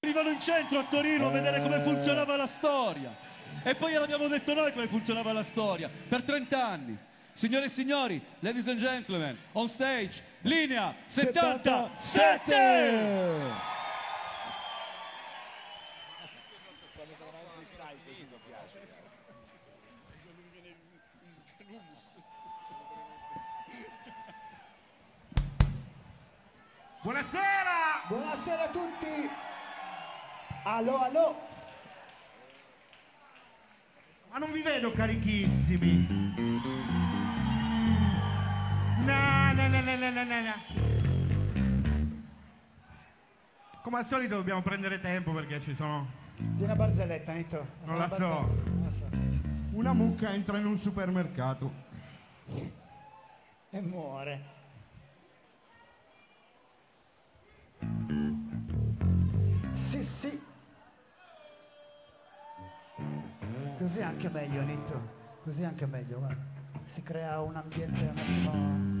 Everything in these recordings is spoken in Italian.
Arrivano in centro a Torino a vedere come Eh. funzionava la storia. E poi gliel'abbiamo detto noi come funzionava la storia per 30 anni. Signore e signori, ladies and gentlemen, on stage, linea 77! Buonasera! Buonasera a tutti. Allo, allo. Ma non vi vedo carichissimi. No, no, no, no, no, no, no. Come al solito dobbiamo prendere tempo perché ci sono... Di una barzelletta, Nito. Non la so. non la so. Una mucca entra in un supermercato. E muore. Sì, sì. Così è anche meglio, Nito. Così è anche meglio, guarda. Si crea un ambiente un attimo...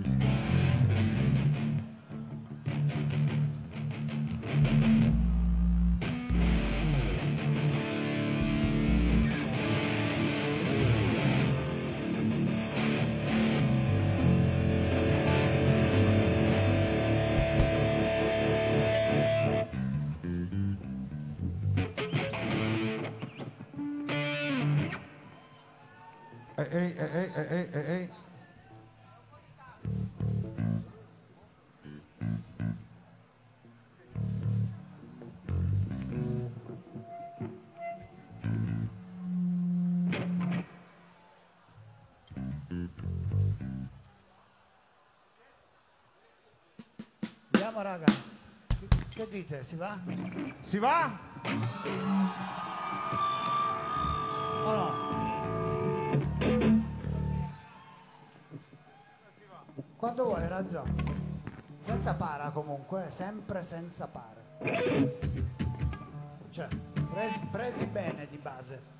Andiamo, raga. Che, dite? Si va? Si va? O no? Quando vuoi, Razzo. Senza para comunque, eh, sempre senza para. Cioè, presi, presi bene di base.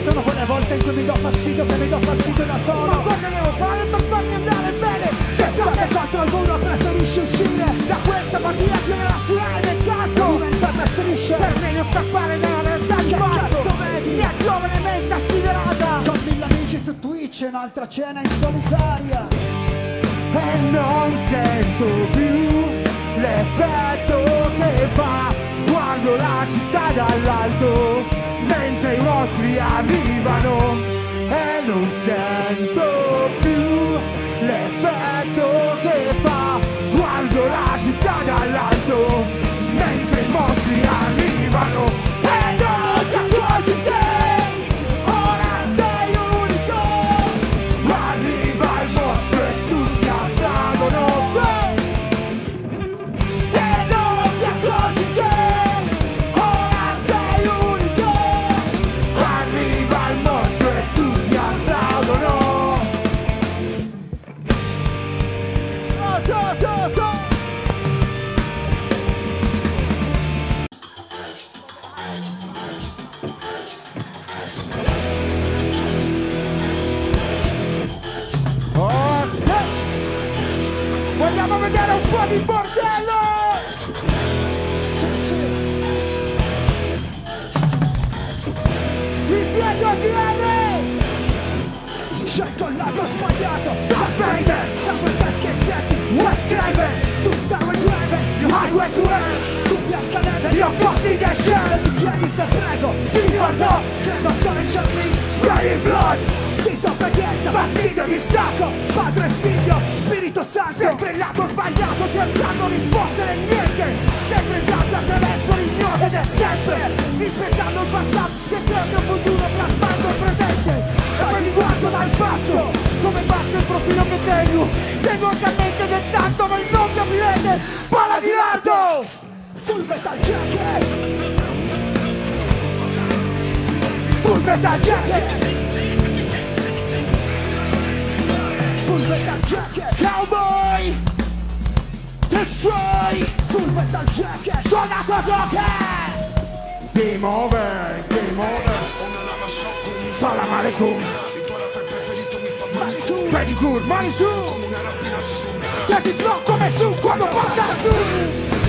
Ci sono quelle volte in cui mi do fastidio che mi do fastidio da solo Ma cosa devo fare per farmi andare bene? Pensate contro il muro preferisci uscire Da questa partita generazionale del cazzo Diventate strisce Per meglio scappare dalla realtà di fatto Che cazzo vedi? Mia giovane mente sfiderata Con mille amici su Twitch e un'altra cena in solitaria. e non sento più l'effetto che fa quando la città dall'alto mentre i mostri arrivano e non sento più l'effetto che fa quando la città dall'alto mentre i mostri arrivano Fastidio Distacco. Padre e figlio Spirito Santo. Sempre lato sbagliato cercando di rispondere niente Sempre il lato a telefono ignoti Ed è sempre Rispettando il passato che crea il futuro plasmando il presente. E poi mi guardo dal basso Come basso il profilo che tengo. Tengo anche a mente del tanto voi non capirete Palla di lato! Full Metal Jacket. Full metal jacket Metal Jacket Cowboy! Destroy! Full Metal Jacket! Suona tua gioca! Game over, game over. Salam alaikum Pedicure, mani su. Senti flow come su quando porta su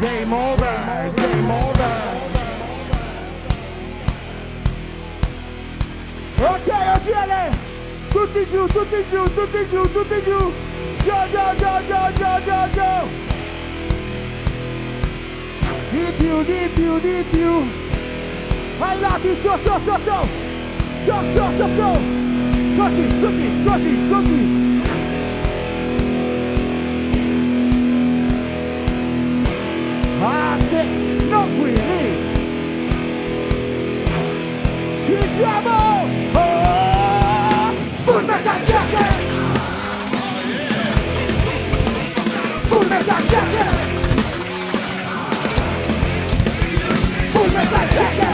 Game over, game over. Ok OGL Tutti giù, tutti giù, tutti giù, tutti giù. Go, go, go, go, go, go, go. Di più, di più, di più. Ai lati, su, su, su, su. Su, su, su, su. Così, così, così, così Ah, se non qui, lì Ci siamo! Oh! Full metal jacket! Full metal jacket! Full metal jacket!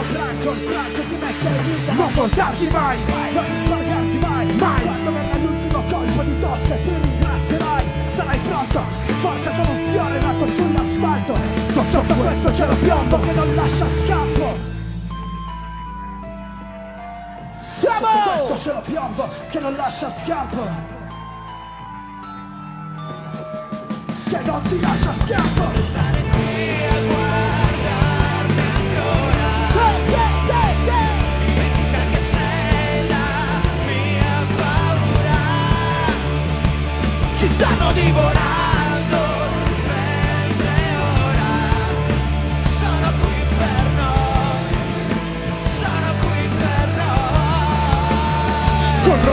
Il branco ti mette in vita Non voltarti mai! non risparmiarti mai, Mai. Quando verrà l'ultimo colpo di tosse ti ringrazierai Sarai pronto, forte come un fiore nato sull'asfalto Sotto questo cielo piombo che non lascia scampo Sotto questo Siamo! cielo piombo che non lascia scampo Che non ti lascia scampo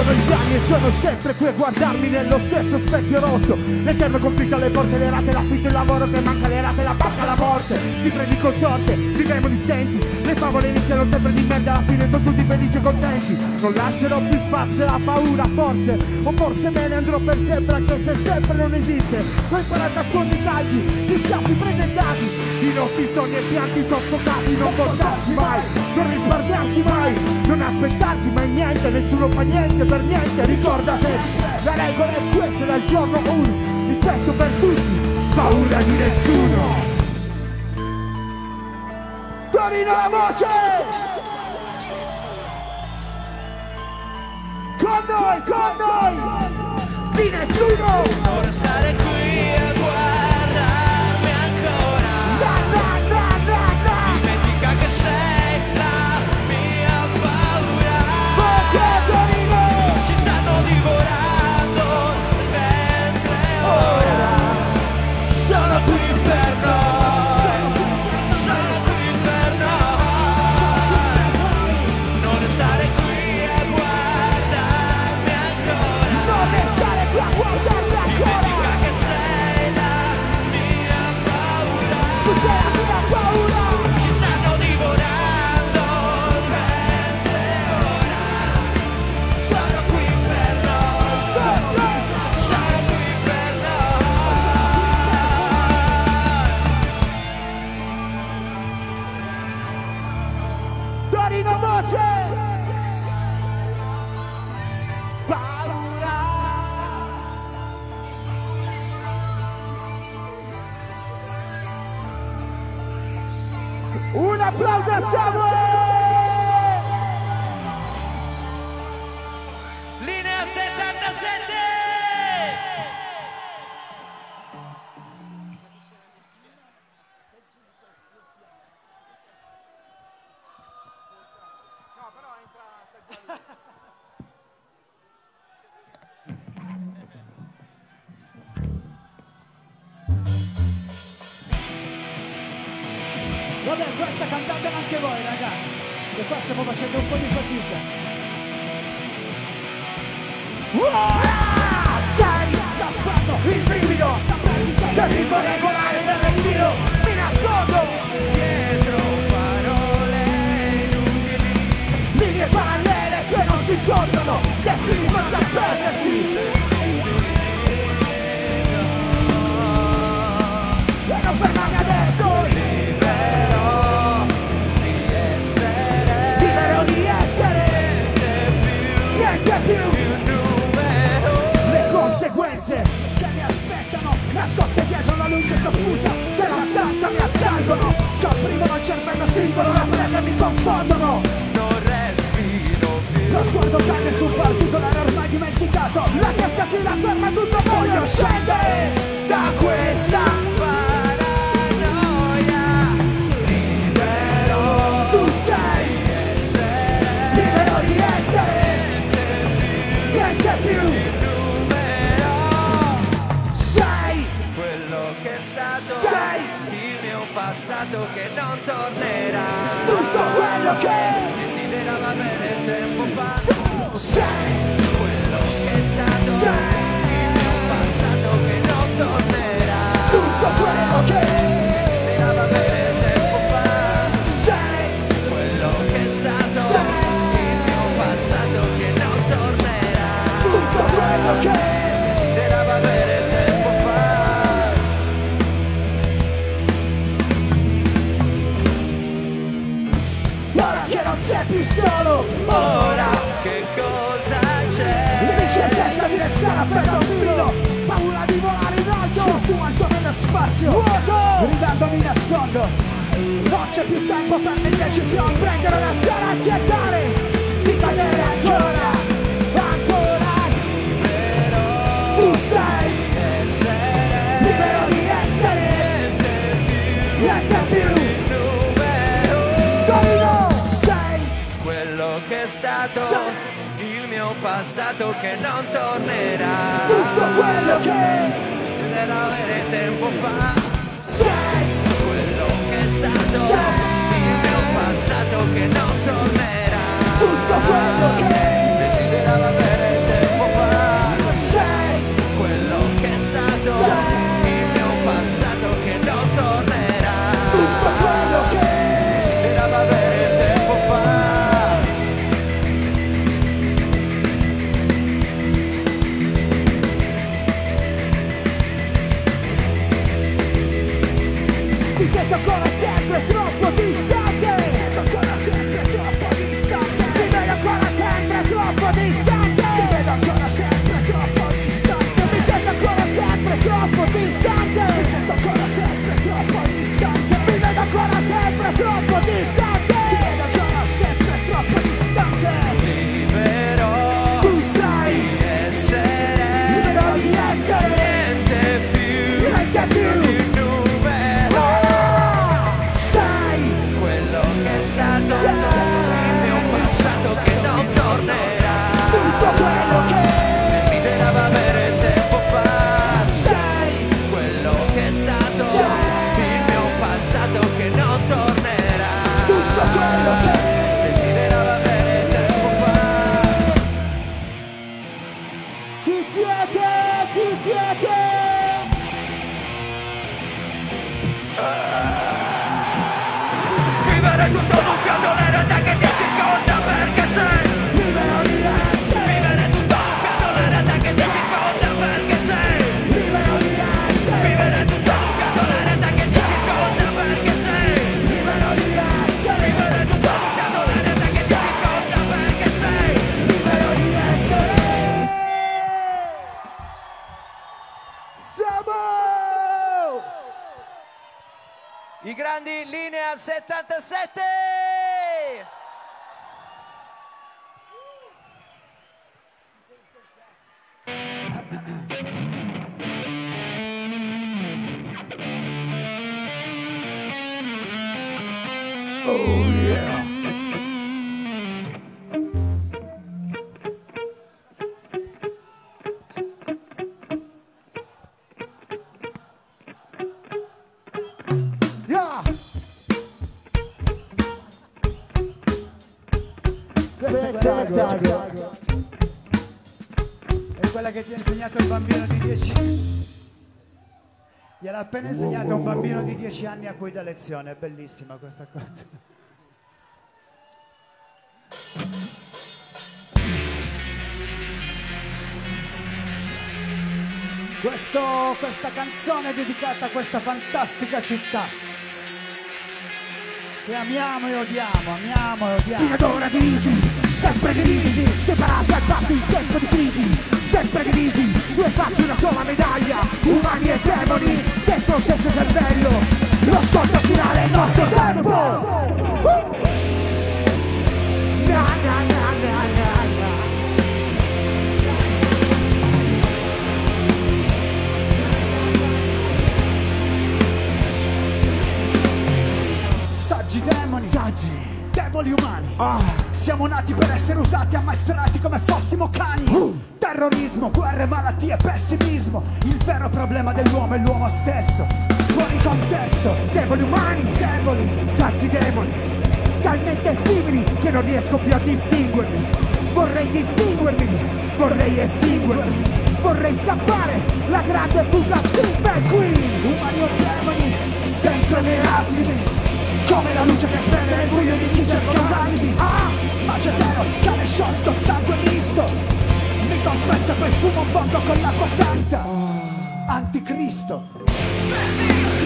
sono gli anni e sono sempre qui a guardarmi nello stesso specchio rotto. L'eterno conflitto alle porte, le rate, l'affitto, il lavoro che manca, le rate, la banca, la morte. Ti prendi consorte, vivremo di stenti Le favole iniziano sempre di merda, alla fine sono tutti felici e contenti. Non lascerò più spazio alla paura, forse O forse me ne andrò per sempre anche se sempre non esiste. Ho imparato a suoni calci, gli scappi presentati. I nostri sogni e pianti soffocati, non voltarti mai Non risparmiarti mai, non aspettarti mai niente Nessuno fa niente per niente, ricorda sempre La regola è questa dal giorno 1 Rispetto per tutti, paura di nessuno Torino la voce! Con noi, con noi! Di nessuno! Torino voce! Paura! Un applauso a Samuel! Comprimono il cervello, stringono la presa e mi confondono. Non respiro più. Lo sguardo cade su un particolare ormai dimenticato. La testa chi la ferma tutto Voglio scendere da questa paranoia passato che non tornerà. Tutto quello che Desiderava bene tempo fa. Sei Quello che è stato Sei il mio passato che non tornerà. Tutto quello che Desiderava bene tempo fa. Sei Quello che è stato Sei il mio passato che non tornerà. Tutto quello che Ora che cosa c'è? L'incertezza di restare appeso a un filo. Paura di volare in alto. Fluttuando nello spazio. Vuoto! Ridando mi nascondo. Non c'è più tempo per l'indecisione Prendere l'azione, accettare passato che non tornerà. Tutto quello che Desiderava bene tempo fa. Sei. Quello che è stato Sei. il mio passato che non tornerà. Tutto quello che I grandi linea 77! Appena insegnato a un bambino di 10 anni a cui dà lezione, è bellissima questa cosa. Questo- questa canzone è dedicata a questa fantastica città. Che amiamo e odiamo, amiamo e odiamo. Fino ad ora divisi, sempre divisi, separati al fatto in tempo di crisi, sempre divisi, due facce una sola medaglia, umani e demoni, dentro lo stesso cervello, lo scontro finale è il nostro tempo! Saggi demoni, Saggi, devoli umani. ah, Siamo nati per essere usati, ammaestrati come fossimo cani. Uh. Terrorismo, guerre, malattie, pessimismo. Il vero problema dell'uomo è l'uomo stesso. Fuori contesto, devoli umani, devoli. saggi demoni, talmente simili che non riesco più a distinguermi. Vorrei distinguermi, vorrei estinguermi, vorrei scappare, la grande fuga Super Queen. Umani o demoni, dentro i miei attimi come la luce che spende nel buio di chi cerca un alibi. Ah, macetero, cane sciolto, sangue misto. mi confessa poi fumo un botto con l'acqua santa. Anticristo.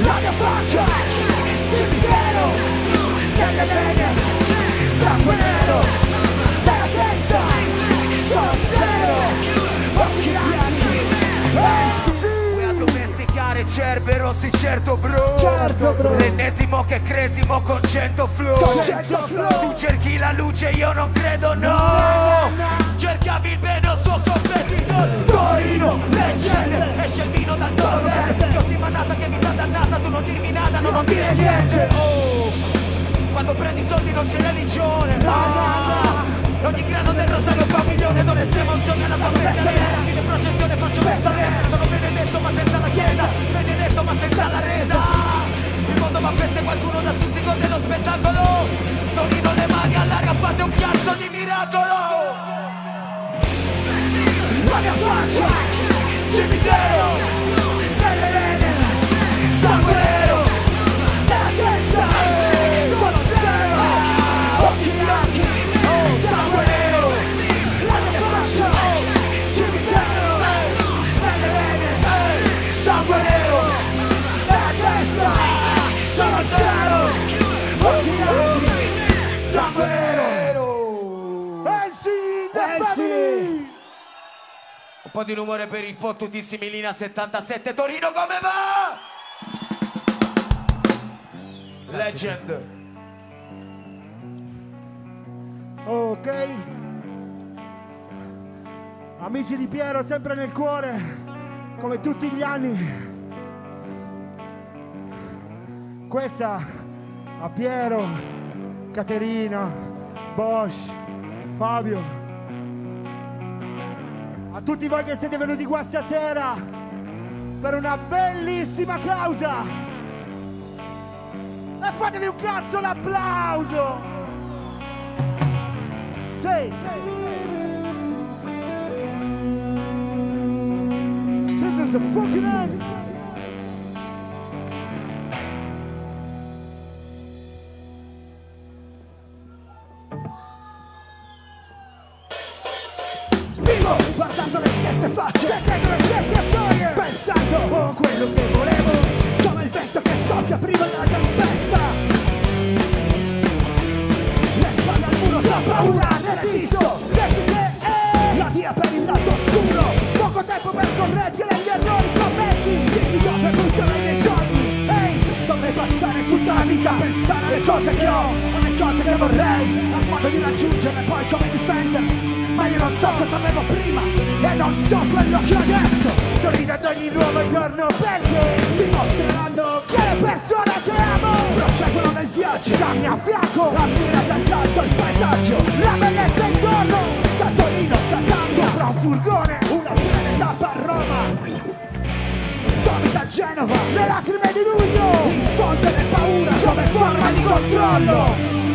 la mia faccia. Cimitero. Nelle vene sangue nero addomesticare Cerbero, sì certo bro. Certo, bro. L'ennesimo che cresimo con cento flow. Con cento flow. Tu cerchi la luce, io non credo no, Cercavi il bene al suo competitore. Torino leggende. Esce il vino dal toro verde Che ottima nata, che vita dannata Tu non dirmi nada, no, non dire niente. Oh, quando prendi soldi non c'è religione. Ah, Ogni grano del rosario fa un milione Non estrema unzione alla tua A fine processione faccio messa Sono benedetto ma senza chiesa Benedetto ma senza la resa. Il mondo va a qualcuno da stuzzico dello spettacolo. Torino le mani all'aria fate un piazzo di miracolo. La mia faccia cimitero po' di rumore per i fottutissimi Lina 77 Torino come va? Legend Ok. Amici di Piero, sempre nel cuore, come tutti gli anni. Questa a Piero, Caterina, Bosch, Fabio. A tutti voi che siete venuti qua stasera per una bellissima causa. E fatevi un cazzo l'applauso! Sì! This is the fucking end! Perché dimostreranno che le persone che amo proseguono nel viaggio. Dammi a fianco, ammira dall'alto il paesaggio La bellezza intorno, da Torino, da Candia Sopra un furgone, una breve tappa a Roma. Tomi da Genova, le lacrime di luglio Infondere paura come forma di controllo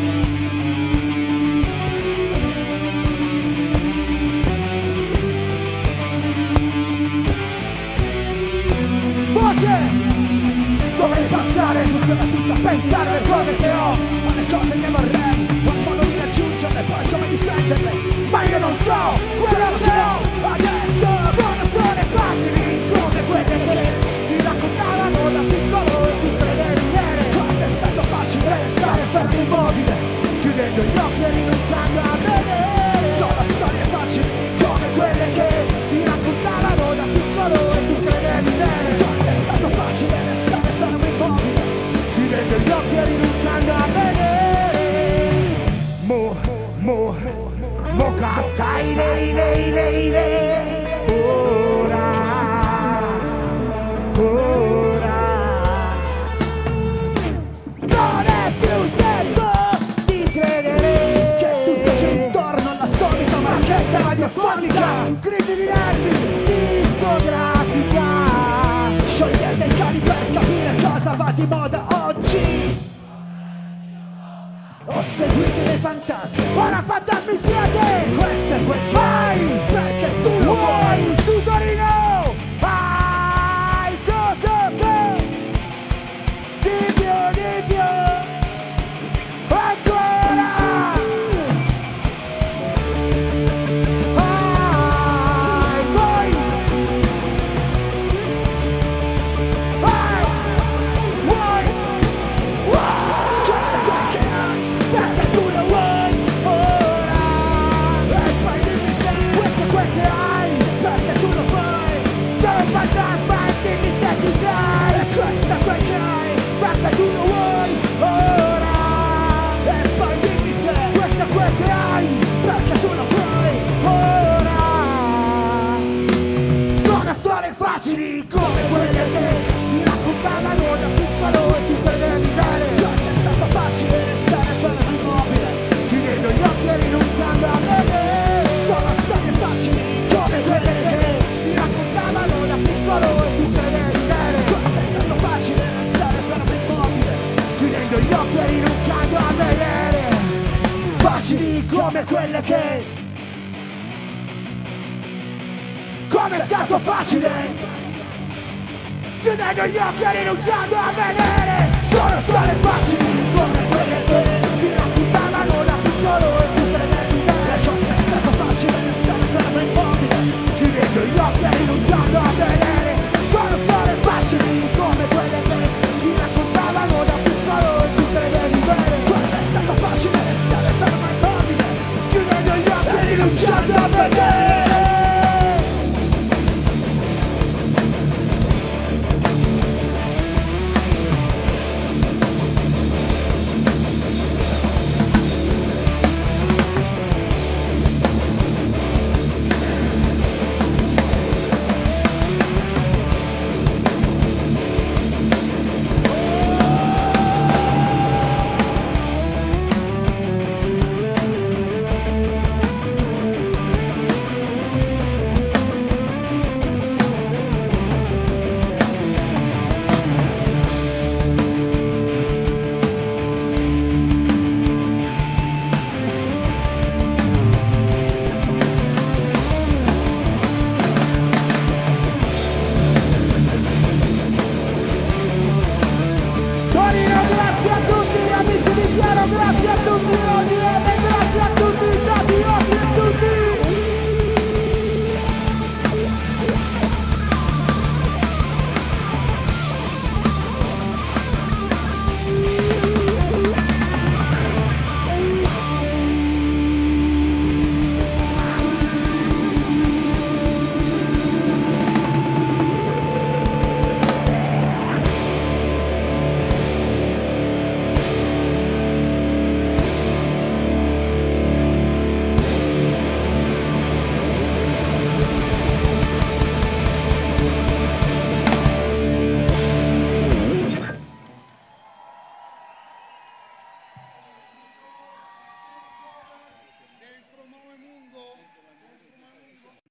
Dovrei passare tutta la vita a pensare alle cose che ho Alle cose che vorrei Al modo di raggiungerle poi come difenderle Ma io non so quello che ho adesso. Sono storie facili come quelle che mi raccontavano da piccolo e tutte le vere Quanto è stato facile restare fermo immobile Chiudendo gli occhi e rinunciando Nervi, discografica. Sciogliete i cani per capire cosa va di moda oggi. Ho seguito dei fantasmi. Ora fantasmi siete. Questo è quel che hai Perché tu lo vuoi quelle che Come è stato facile Chiudendo gli occhi e rinunciando a vedere. Sono storie facili come quelle che Ti raccontavano la più dolore più tremenda E come è stato facile restare fermo immobile Chiudendo gli occhi e rinunciando a vedere.